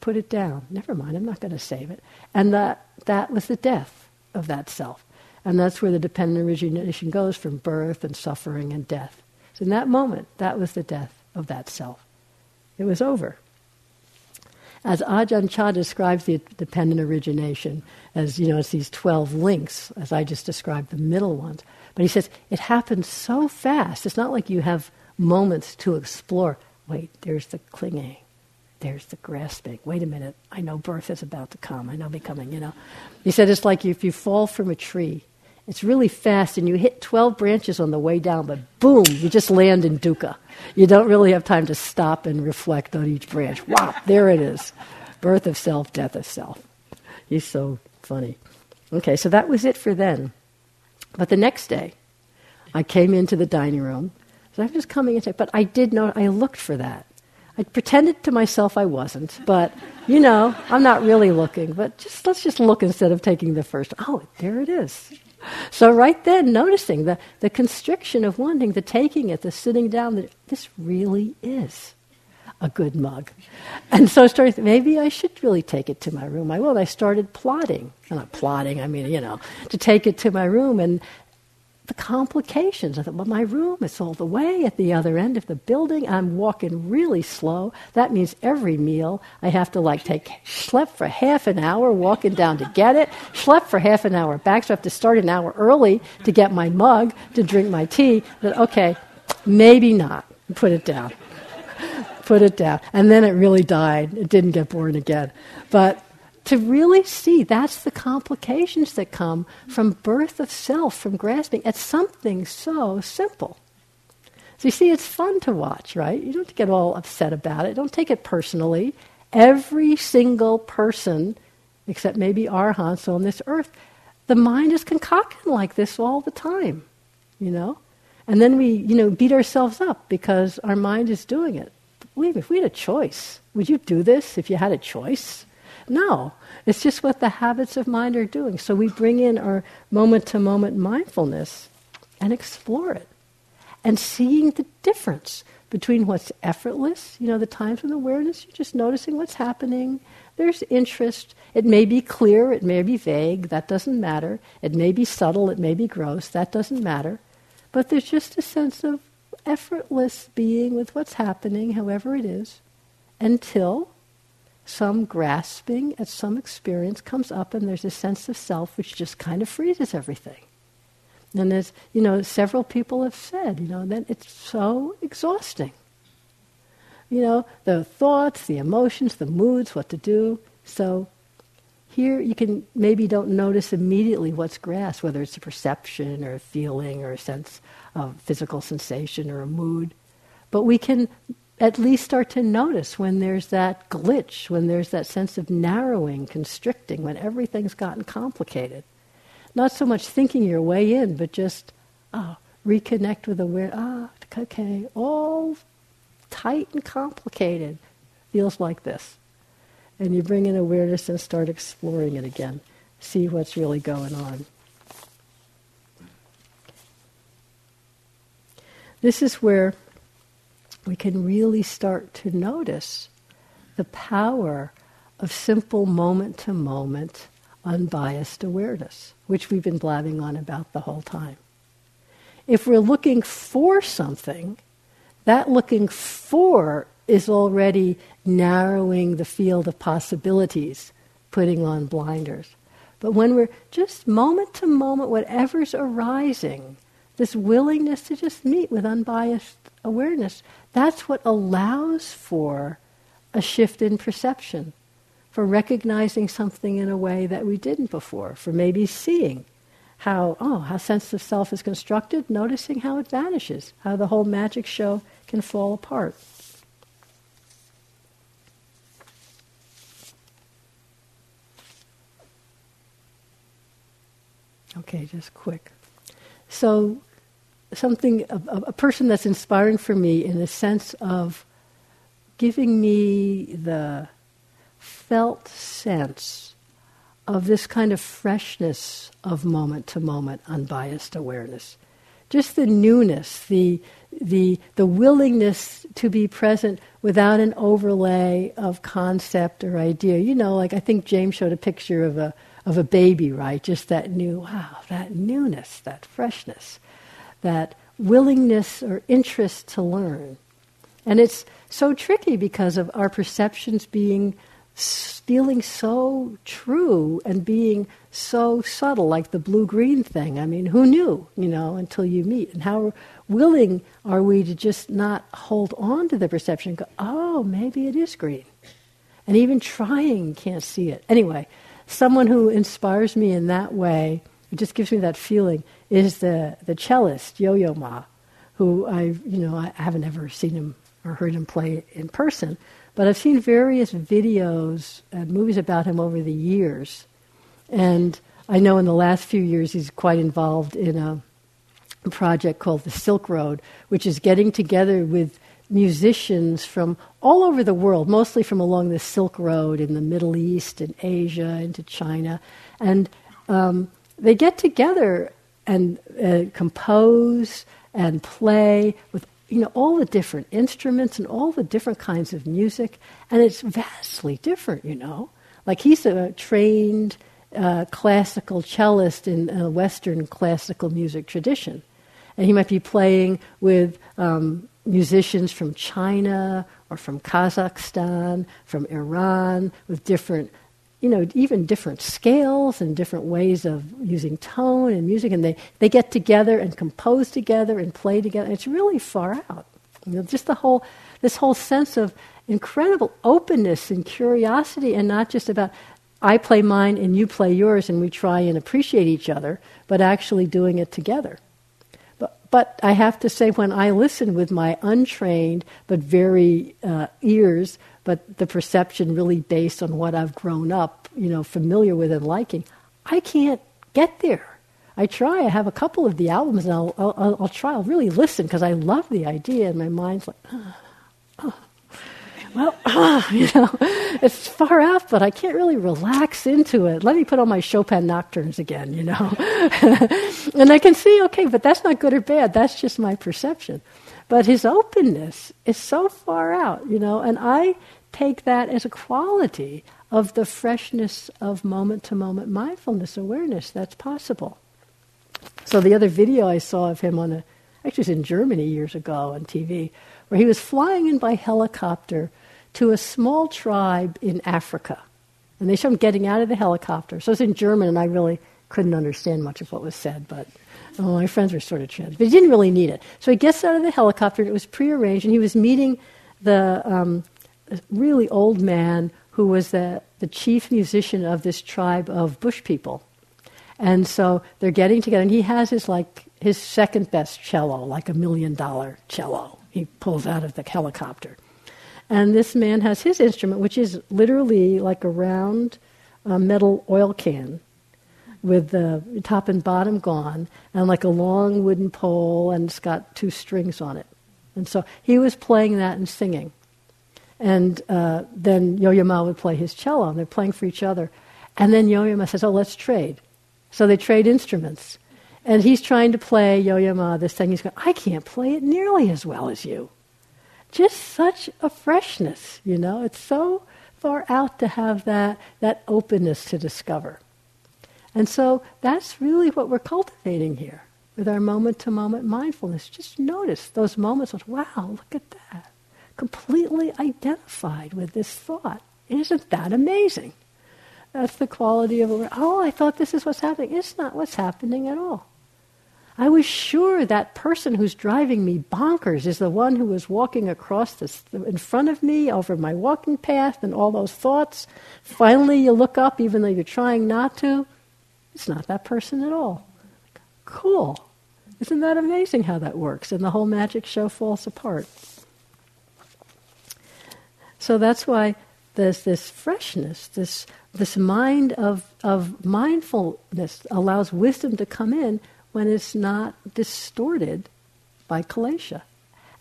Put it down. Never mind, I'm not going to save it. And that, that was the death of that self. And that's where the dependent origination goes from birth and suffering and death. So in that moment, that was the death of that self. It was over. As Ajahn Chah describes the dependent origination, as you know, it's these 12 links, as I just described the middle ones. But he says it happens so fast. It's not like you have moments to explore. Wait, there's the clinging there's the grasping. Wait a minute, I know birth is about to come. I know becoming, you know. He said it's like if you fall from a tree, it's really fast and you hit 12 branches on the way down, but boom, you just land in dukkha. You don't really have time to stop and reflect on each branch. Wow, there it is. Birth of self, death of self. He's so funny. Okay, so that was it for then. But the next day, I came into the dining room. So I'm just coming into but I did know, I looked for that. I pretended to myself I wasn't, but you know, I'm not really looking. But just let's just look instead of taking the first. Oh, there it is. So right then, noticing the, the constriction of wanting, the taking it, the sitting down, that this really is a good mug. And so I started, maybe I should really take it to my room. I will. I started plotting. Not plotting, I mean, you know, to take it to my room. And the complications. I thought, well, my room is all the way at the other end of the building. I'm walking really slow. That means every meal I have to like take schlep for half an hour walking down to get it, schlep for half an hour back. So I have to start an hour early to get my mug to drink my tea. That okay, maybe not. Put it down. Put it down. And then it really died. It didn't get born again. But to really see that's the complications that come from birth of self, from grasping at something so simple. So you see, it's fun to watch, right? You don't get all upset about it. Don't take it personally. Every single person, except maybe arhants on this earth, the mind is concocting like this all the time, you know? And then we, you know, beat ourselves up because our mind is doing it. Believe me, if we had a choice, would you do this if you had a choice? No, it's just what the habits of mind are doing. So we bring in our moment to moment mindfulness and explore it. And seeing the difference between what's effortless, you know, the times when awareness, you're just noticing what's happening. There's interest. It may be clear, it may be vague, that doesn't matter. It may be subtle, it may be gross, that doesn't matter. But there's just a sense of effortless being with what's happening, however it is, until some grasping at some experience comes up and there's a sense of self which just kind of freezes everything. And as you know, several people have said, you know, that it's so exhausting. You know, the thoughts, the emotions, the moods, what to do. So here you can maybe don't notice immediately what's grasped, whether it's a perception or a feeling or a sense of physical sensation or a mood. But we can at least start to notice when there's that glitch, when there's that sense of narrowing, constricting, when everything's gotten complicated. Not so much thinking your way in, but just oh, reconnect with awareness. Ah, okay, all tight and complicated feels like this. And you bring in awareness and start exploring it again. See what's really going on. This is where we can really start to notice the power of simple moment to moment, unbiased awareness, which we've been blabbing on about the whole time. If we're looking for something, that looking for is already narrowing the field of possibilities, putting on blinders. But when we're just moment to moment, whatever's arising, this willingness to just meet with unbiased awareness, that's what allows for a shift in perception, for recognizing something in a way that we didn't before, for maybe seeing how, oh, how sense of self is constructed, noticing how it vanishes, how the whole magic show can fall apart. Okay, just quick. So something, a, a person that's inspiring for me in the sense of giving me the felt sense of this kind of freshness of moment to moment unbiased awareness. Just the newness, the, the, the willingness to be present without an overlay of concept or idea. You know, like I think James showed a picture of a, of a baby, right? Just that new, wow, that newness, that freshness that willingness or interest to learn. And it's so tricky because of our perceptions being feeling so true and being so subtle, like the blue green thing. I mean, who knew, you know, until you meet? And how willing are we to just not hold on to the perception go, oh, maybe it is green? And even trying can't see it. Anyway, someone who inspires me in that way, it just gives me that feeling, is the, the cellist Yo-Yo Ma, who I you know I haven't ever seen him or heard him play in person, but I've seen various videos and movies about him over the years, and I know in the last few years he's quite involved in a project called the Silk Road, which is getting together with musicians from all over the world, mostly from along the Silk Road in the Middle East and Asia into China. And um, they get together and uh, compose and play with you know all the different instruments and all the different kinds of music and it's vastly different you know. Like he's a trained uh, classical cellist in a western classical music tradition. And he might be playing with um, musicians from China or from Kazakhstan, from Iran, with different, you know, even different scales and different ways of using tone and music. And they, they get together and compose together and play together. It's really far out. You know, just the whole, this whole sense of incredible openness and curiosity, and not just about I play mine and you play yours and we try and appreciate each other, but actually doing it together. But I have to say, when I listen with my untrained but very uh, ears, but the perception really based on what I've grown up, you know, familiar with and liking, I can't get there. I try. I have a couple of the albums, and I'll, I'll, I'll try. I'll really listen because I love the idea, and my mind's like, oh, oh well, ah, you know, it's far out, but I can't really relax into it. Let me put on my Chopin nocturnes again, you know. and I can see, okay, but that's not good or bad. That's just my perception. But his openness is so far out, you know, and I take that as a quality of the freshness of moment to moment mindfulness awareness that's possible. So the other video I saw of him on a, actually it was in Germany years ago on TV, where he was flying in by helicopter to a small tribe in Africa. And they show him getting out of the helicopter. So it's in German, and I really couldn't understand much of what was said, but oh, my friends were sort of trans. But he didn't really need it. So he gets out of the helicopter, and it was prearranged, and he was meeting the um, really old man who was the, the chief musician of this tribe of bush people. And so they're getting together, and he has his like his second best cello, like a million dollar cello. He pulls out of the helicopter. And this man has his instrument, which is literally like a round uh, metal oil can with the top and bottom gone, and like a long wooden pole, and it's got two strings on it. And so he was playing that and singing. And uh, then Yo-Yo Ma would play his cello, and they're playing for each other. And then Yo-Yo Ma says, oh, let's trade. So they trade instruments. And he's trying to play Yo-Yo Ma this thing. He's going, I can't play it nearly as well as you just such a freshness, you know. It's so far out to have that, that openness to discover. And so that's really what we're cultivating here with our moment to moment mindfulness. Just notice those moments of, wow, look at that. Completely identified with this thought. Isn't that amazing? That's the quality of, oh, I thought this is what's happening. It's not what's happening at all. I was sure that person who's driving me bonkers is the one who was walking across this in front of me over my walking path and all those thoughts. Finally, you look up, even though you're trying not to. It's not that person at all. Cool. Isn't that amazing how that works? And the whole magic show falls apart. So that's why there's this freshness, this, this mind of, of mindfulness allows wisdom to come in when it's not distorted by kilesha.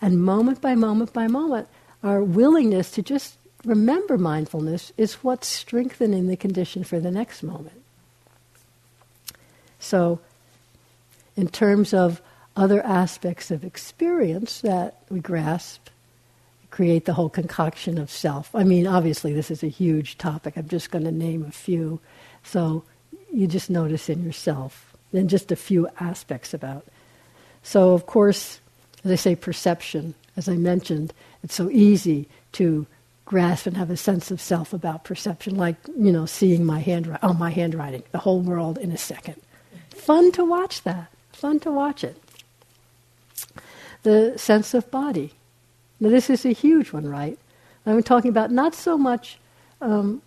And moment by moment by moment, our willingness to just remember mindfulness is what's strengthening the condition for the next moment. So, in terms of other aspects of experience that we grasp, create the whole concoction of self. I mean, obviously, this is a huge topic. I'm just going to name a few. So, you just notice in yourself than just a few aspects about. So, of course, as I say, perception, as I mentioned, it's so easy to grasp and have a sense of self about perception, like, you know, seeing my handwriting, oh, my handwriting, the whole world in a second. Fun to watch that. Fun to watch it. The sense of body. Now, this is a huge one, right? I'm talking about not so much um,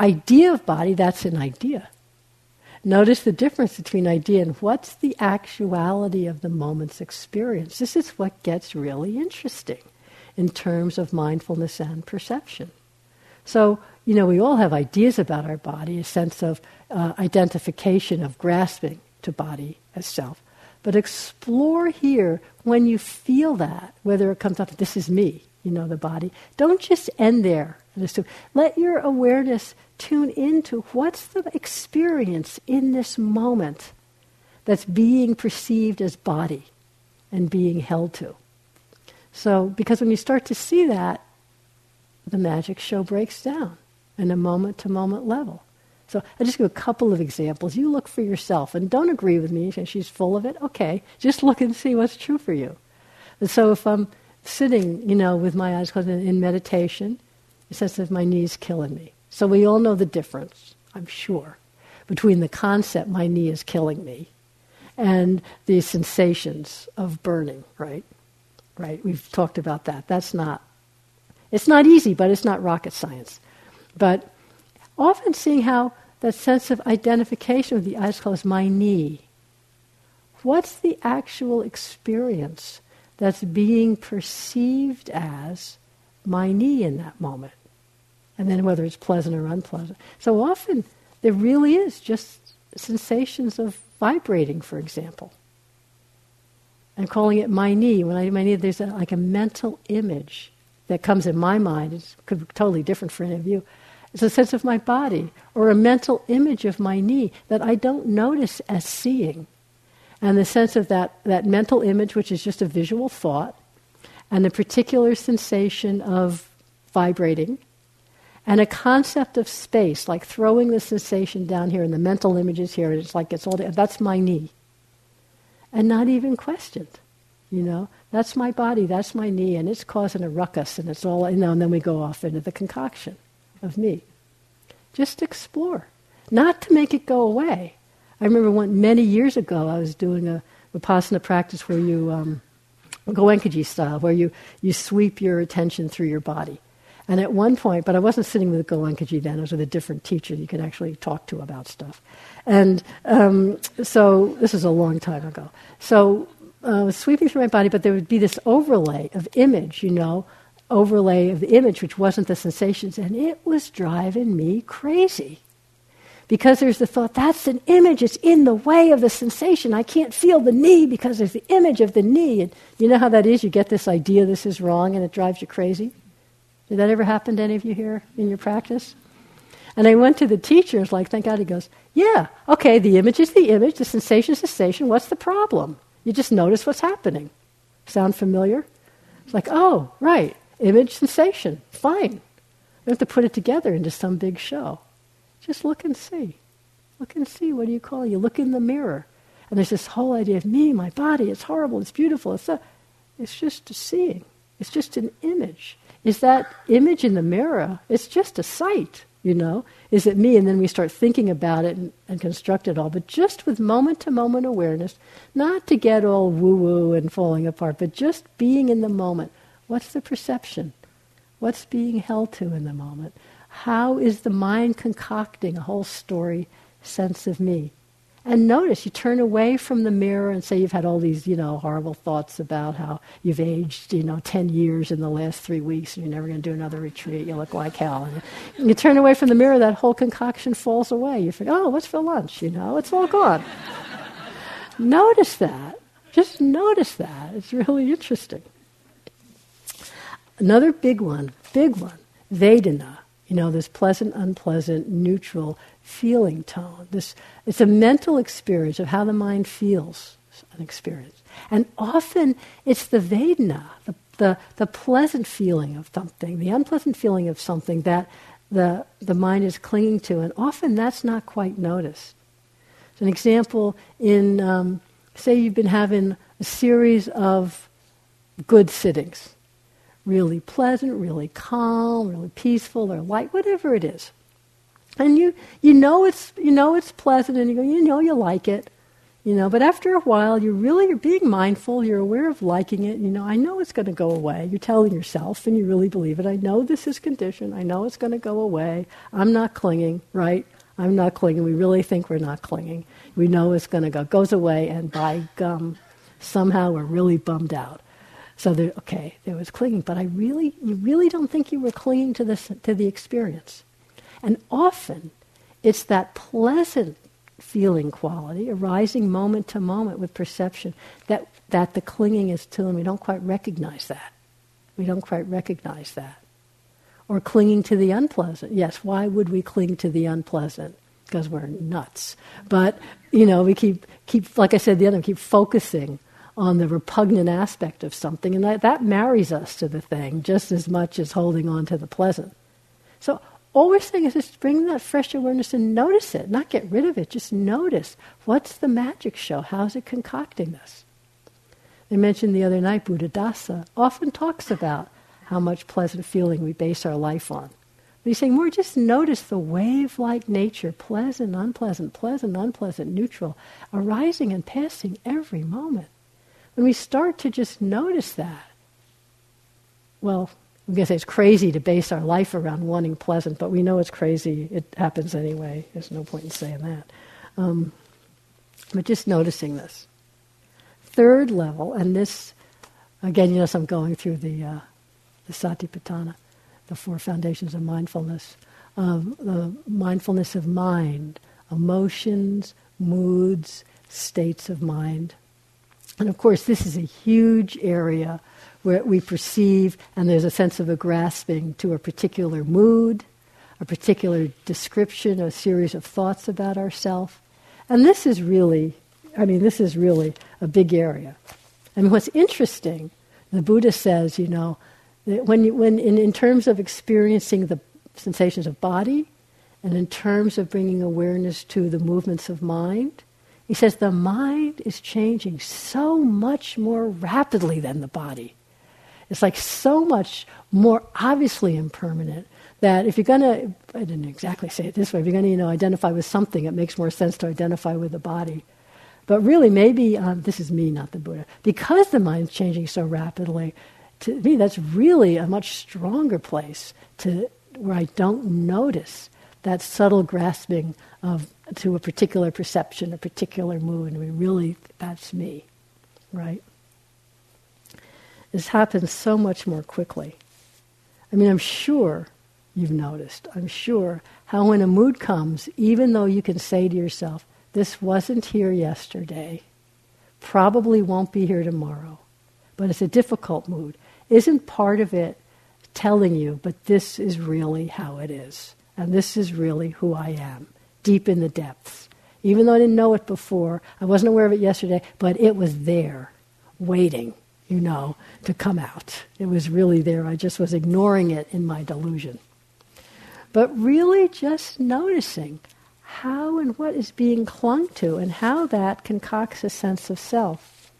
idea of body, that's an idea. Notice the difference between idea and what's the actuality of the moment's experience. This is what gets really interesting in terms of mindfulness and perception. So, you know, we all have ideas about our body, a sense of uh, identification, of grasping to body as self. But explore here when you feel that, whether it comes up, this is me, you know, the body. Don't just end there. Let your awareness tune into what's the experience in this moment that's being perceived as body and being held to. So, because when you start to see that, the magic show breaks down in a moment to moment level. So I'll just give a couple of examples. You look for yourself and don't agree with me. She's full of it. Okay, just look and see what's true for you. And so if I'm sitting, you know, with my eyes closed in meditation, it says that my knee's killing me. So we all know the difference, I'm sure, between the concept my knee is killing me and the sensations of burning, right? Right? We've talked about that. That's not, it's not easy, but it's not rocket science. But often seeing how that sense of identification with the eyes closed, my knee, what's the actual experience that's being perceived as my knee in that moment? And then whether it's pleasant or unpleasant. So often there really is just sensations of vibrating, for example. And calling it my knee. When I my knee, there's a, like a mental image that comes in my mind. It could be totally different for any of you. It's a sense of my body or a mental image of my knee that I don't notice as seeing. And the sense of that, that mental image, which is just a visual thought, and the particular sensation of vibrating, and a concept of space, like throwing the sensation down here and the mental images here, and it's like it's all, that's my knee. And not even questioned, you know. That's my body, that's my knee, and it's causing a ruckus, and it's all, you know, and then we go off into the concoction of me. Just explore. Not to make it go away. I remember one, many years ago, I was doing a Vipassana practice where you, um, Goenkaji style, where you, you sweep your attention through your body. And at one point, but I wasn't sitting with Goenkaji then, I was with a different teacher you could actually talk to about stuff. And um, so this is a long time ago. So uh, I was sweeping through my body, but there would be this overlay of image, you know, overlay of the image, which wasn't the sensations, and it was driving me crazy. Because there's the thought, that's an image, it's in the way of the sensation. I can't feel the knee because there's the image of the knee. And you know how that is? You get this idea this is wrong and it drives you crazy. Did that ever happen to any of you here in your practice? And I went to the teacher, and like, thank God, he goes, Yeah, okay, the image is the image, the sensation is the sensation. What's the problem? You just notice what's happening. Sound familiar? It's like, oh, right, image, sensation, fine. Don't have to put it together into some big show. Just look and see. Look and see. What do you call it? You look in the mirror. And there's this whole idea of me, my body, it's horrible, it's beautiful. It's, a, it's just a seeing. It's just an image is that image in the mirror. It's just a sight, you know. Is it me? And then we start thinking about it and, and construct it all. But just with moment to moment awareness, not to get all woo woo and falling apart, but just being in the moment. What's the perception? What's being held to in the moment? How is the mind concocting a whole story, sense of me? And notice, you turn away from the mirror and say you've had all these, you know, horrible thoughts about how you've aged, you know, 10 years in the last three weeks and you're never going to do another retreat. You look like hell. And you turn away from the mirror, that whole concoction falls away. You think, oh, what's for lunch? You know, it's all gone. notice that. Just notice that. It's really interesting. Another big one, big one, Vedana. You know, this pleasant, unpleasant, neutral feeling tone. This, it's a mental experience of how the mind feels an experience. And often it's the Vedana, the, the, the pleasant feeling of something, the unpleasant feeling of something that the, the mind is clinging to. And often that's not quite noticed. So an example in, um, say you've been having a series of good sittings, really pleasant, really calm, really peaceful, or light, whatever it is. And you, you know it's you know it's pleasant and you go, you know you like it. You know, but after a while you're really you're being mindful, you're aware of liking it, you know, I know it's gonna go away. You're telling yourself and you really believe it. I know this is conditioned, I know it's gonna go away. I'm not clinging, right? I'm not clinging. We really think we're not clinging. We know it's gonna go. Goes away and by gum, somehow we're really bummed out. So there, okay, there was clinging, but I really, you really don't think you were clinging to this, to the experience. And often it's that pleasant feeling quality, arising moment to moment with perception, that, that the clinging is to and We don't quite recognize that. We don't quite recognize that. Or clinging to the unpleasant. Yes, why would we cling to the unpleasant? Because we're nuts. But, you know, we keep, keep like I said the other, keep focusing on the repugnant aspect of something, and that, that marries us to the thing just as much as holding on to the pleasant. So all we're saying is just bring that fresh awareness and notice it, not get rid of it. Just notice what's the magic show? How's it concocting this? They mentioned the other night, Buddhadasa often talks about how much pleasant feeling we base our life on. But he's saying more just notice the wave like nature, pleasant, unpleasant, pleasant, unpleasant, neutral, arising and passing every moment. When we start to just notice that, well, I'm going to say it's crazy to base our life around wanting pleasant, but we know it's crazy. It happens anyway. There's no point in saying that. Um, but just noticing this. Third level, and this, again, you notice I'm going through the, uh, the Satipatthana, the four foundations of mindfulness. Um, the mindfulness of mind, emotions, moods, states of mind. And of course, this is a huge area where we perceive, and there's a sense of a grasping to a particular mood, a particular description, a series of thoughts about ourselves. And this is really, I mean, this is really a big area. Mean, what's interesting, the Buddha says, you know, that when, you, when in, in terms of experiencing the sensations of body, and in terms of bringing awareness to the movements of mind, he says the mind is changing so much more rapidly than the body. It's like so much more obviously impermanent that if you're going to, I didn't exactly say it this way, if you're going to you know, identify with something, it makes more sense to identify with the body. But really, maybe, um, this is me, not the Buddha, because the mind's changing so rapidly, to me, that's really a much stronger place to, where I don't notice that subtle grasping of, to a particular perception, a particular mood, and we really, that's me, right? This happens so much more quickly. I mean, I'm sure you've noticed, I'm sure how when a mood comes, even though you can say to yourself, this wasn't here yesterday, probably won't be here tomorrow, but it's a difficult mood, isn't part of it telling you, but this is really how it is, and this is really who I am, deep in the depths. Even though I didn't know it before, I wasn't aware of it yesterday, but it was there, waiting you know, to come out. It was really there. I just was ignoring it in my delusion. But really just noticing how and what is being clung to and how that concocts a sense of self.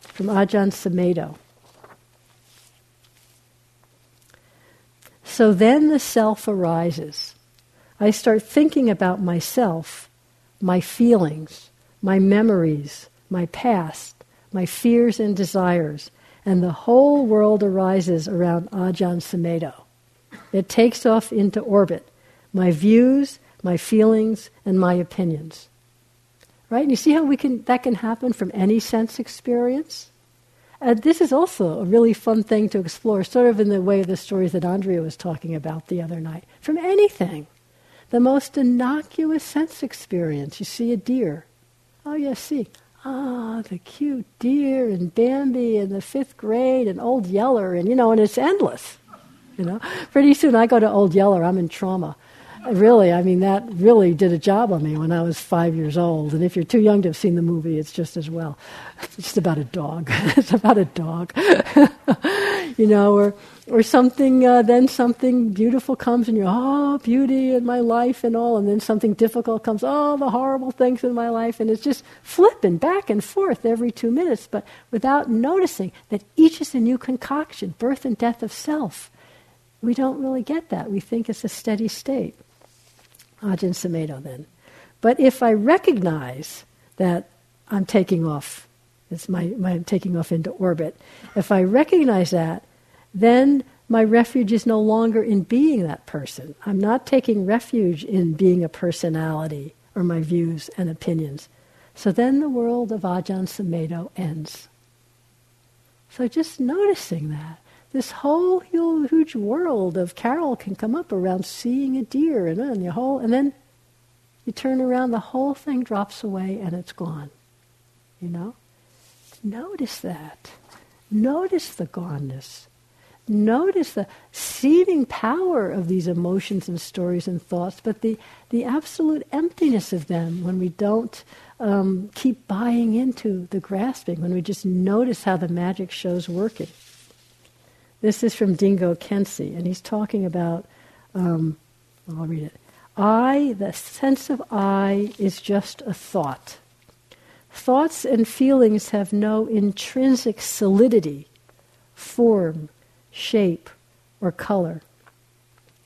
From Ajahn Sumedho. So then the self arises. I start thinking about myself, my feelings, my memories, my past, my fears and desires, and the whole world arises around Ajahn Sumedho. It takes off into orbit, my views, my feelings, and my opinions. Right? And you see how we can, that can happen from any sense experience? And this is also a really fun thing to explore, sort of in the way of the stories that Andrea was talking about the other night. From anything. The most innocuous sense experience. You see a deer. Oh, yes, see ah, the cute deer and Bambi and the fifth grade and Old Yeller, and you know, and it's endless. You know, pretty soon I go to Old Yeller, I'm in trauma. Really, I mean, that really did a job on me when I was five years old. And if you're too young to have seen the movie, it's just as well. It's just about a dog. it's about a dog. you know, or or something, uh, then something beautiful comes and you're, oh, beauty in my life and all, and then something difficult comes, oh, the horrible things in my life, and it's just flipping back and forth every two minutes, but without noticing that each is a new concoction, birth and death of self. We don't really get that. We think it's a steady state. Ajahn Sumedho then. But if I recognize that I'm taking off, it's my, my taking off into orbit, if I recognize that, then my refuge is no longer in being that person. I'm not taking refuge in being a personality or my views and opinions. So then the world of Ajahn Sumedho ends. So just noticing that. This whole huge world of Carol can come up around seeing a deer and, and the whole, and then You turn around, the whole thing drops away and it's gone. You know? Notice that. Notice the goneness. Notice the seething power of these emotions and stories and thoughts, but the, the absolute emptiness of them when we don't um, keep buying into the grasping, when we just notice how the magic show's working. This is from Dilgo Khyentse, and he's talking about, um, I'll read it. I, the sense of I, is just a thought. Thoughts and feelings have no intrinsic solidity, form, shape, or color.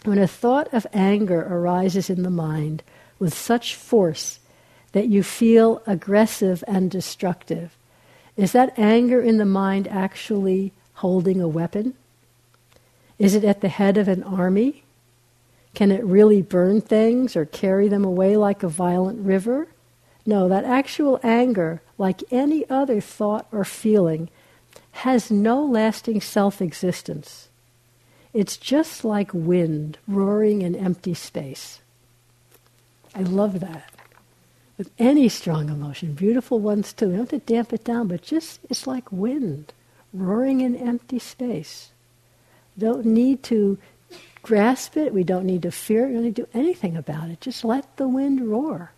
When a thought of anger arises in the mind with such force that you feel aggressive and destructive, is that anger in the mind actually holding a weapon? Is it at the head of an army? Can it really burn things or carry them away like a violent river? No, that actual anger, like any other thought or feeling, has no lasting self existence. It's just like wind roaring in empty space. I love that. With any strong emotion, beautiful ones too. We don't have to damp it down, but just it's like wind roaring in empty space. Don't need to grasp it. We don't need to fear it. We don't need to do anything about it. Just let the wind roar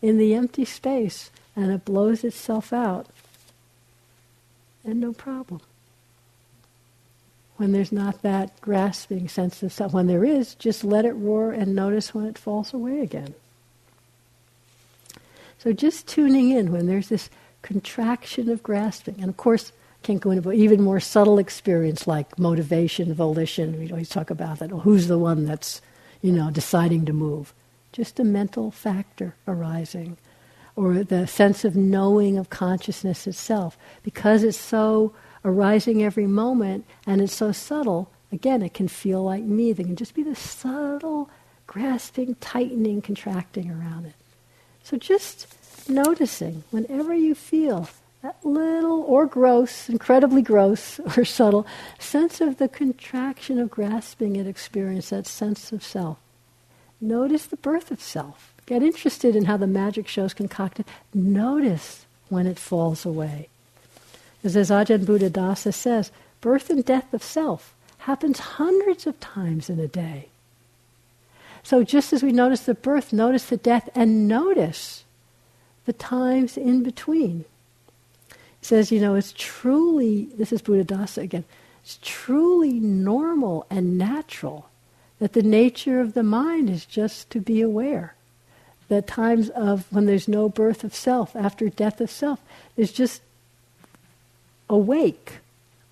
in the empty space and it blows itself out and no problem. When there's not that grasping sense of self, when there is, just let it roar and notice when it falls away again. So just tuning in when there's this contraction of grasping, and of course, I can't go into even more subtle experience like motivation, volition. We always talk about that. Well, who's the one that's, you know, deciding to move? Just a mental factor arising or the sense of knowing of consciousness itself. Because it's so arising every moment and it's so subtle, again, it can feel like me. There can just be this subtle grasping, tightening, contracting around it. So just noticing whenever you feel that little or gross, incredibly gross or subtle sense of the contraction of grasping at experience, that sense of self. Notice the birth of self. Get interested in how the magic show's concocted. Notice when it falls away. As, Ajahn Buddhadasa says, birth and death of self happens hundreds of times in a day. So just as we notice the birth, notice the death, and notice the times in between. Says, you know, it's truly, this is Buddhadasa again, it's truly normal and natural that the nature of the mind is just to be aware That times of when there's no birth of self, after death of self, is just awake,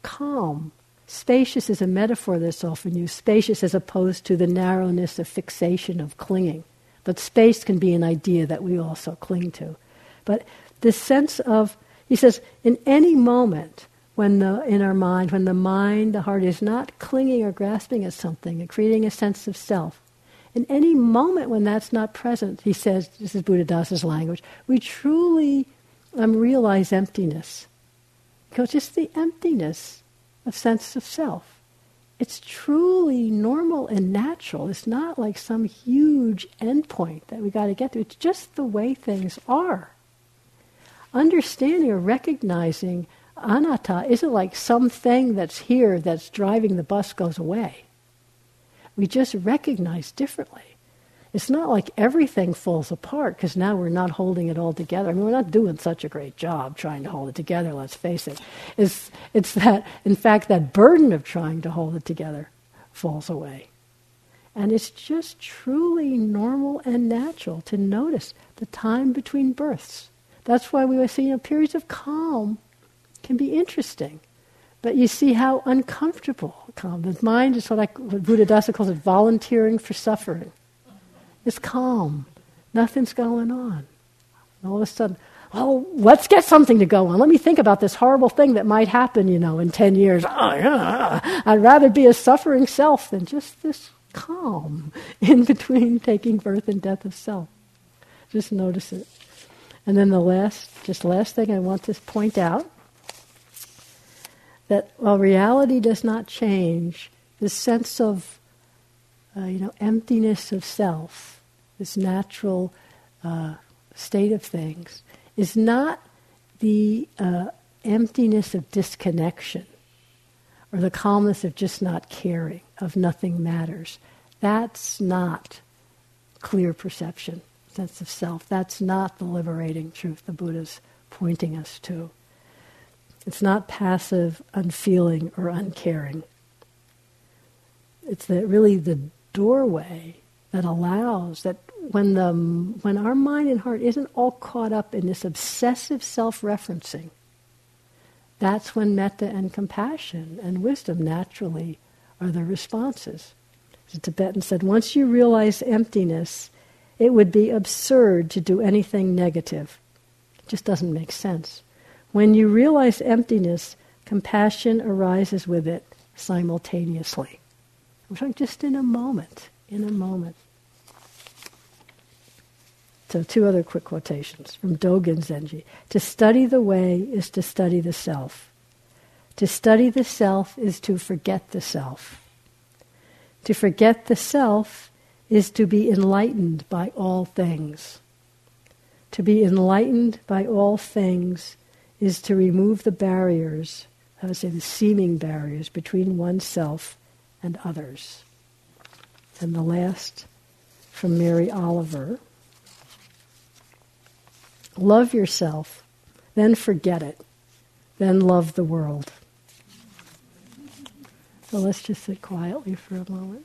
calm. Spacious is a metaphor that's often used, spacious as opposed to the narrowness of fixation of clinging. But space can be an idea that we also cling to. But this sense of, he says, in any moment when the, in our mind, when the mind, the heart is not clinging or grasping at something and creating a sense of self, in any moment when that's not present, he says, this is Buddhadasa's language, we truly um, realize emptiness. Because just the emptiness of sense of self. It's truly normal and natural. It's not like some huge endpoint that we got to get to. It's just the way things are. Understanding or recognizing anatta isn't like something that's here that's driving the bus goes away. We just recognize differently. It's not like everything falls apart because now we're not holding it all together. I mean, we're not doing such a great job trying to hold it together, let's face it. It's, it's that, in fact, that burden of trying to hold it together falls away. And it's just truly normal and natural to notice the time between births. That's why we were seeing you know, periods of calm can be interesting. But you see how uncomfortable calm. The mind is what, I, what Buddhadasa calls it volunteering for suffering. It's calm. Nothing's going on. And all of a sudden, oh, let's get something to go on. Let me think about this horrible thing that might happen, you know, in 10 years. Oh, yeah. Ah. I'd rather be a suffering self than just this calm in between taking birth and death of self. Just notice it. And then the last, just last thing I want to point out that while reality does not change, this sense of uh, you know emptiness of self, this natural uh, state of things is not the uh, emptiness of disconnection or the calmness of just not caring, of nothing matters. That's not clear perception, sense of self. That's not the liberating truth the Buddha's pointing us to. It's not passive, unfeeling, or uncaring. It's the, really the doorway that allows that when the when our mind and heart isn't all caught up in this obsessive self-referencing, that's when metta and compassion and wisdom naturally are the responses. The Tibetan said, once you realize emptiness, it would be absurd to do anything negative. It just doesn't make sense. When you realize emptiness, compassion arises with it simultaneously. I'm talking just in a moment, in a moment. So, two other quick quotations from Dogen Zenji. To study the way is to study the self. To study the self is to forget the self. To forget the self is to be enlightened by all things. To be enlightened by all things is to remove the barriers, I would say the seeming barriers between oneself and others. And the last from Mary Oliver. Love yourself, then forget it, then love the world. So let's just sit quietly for a moment.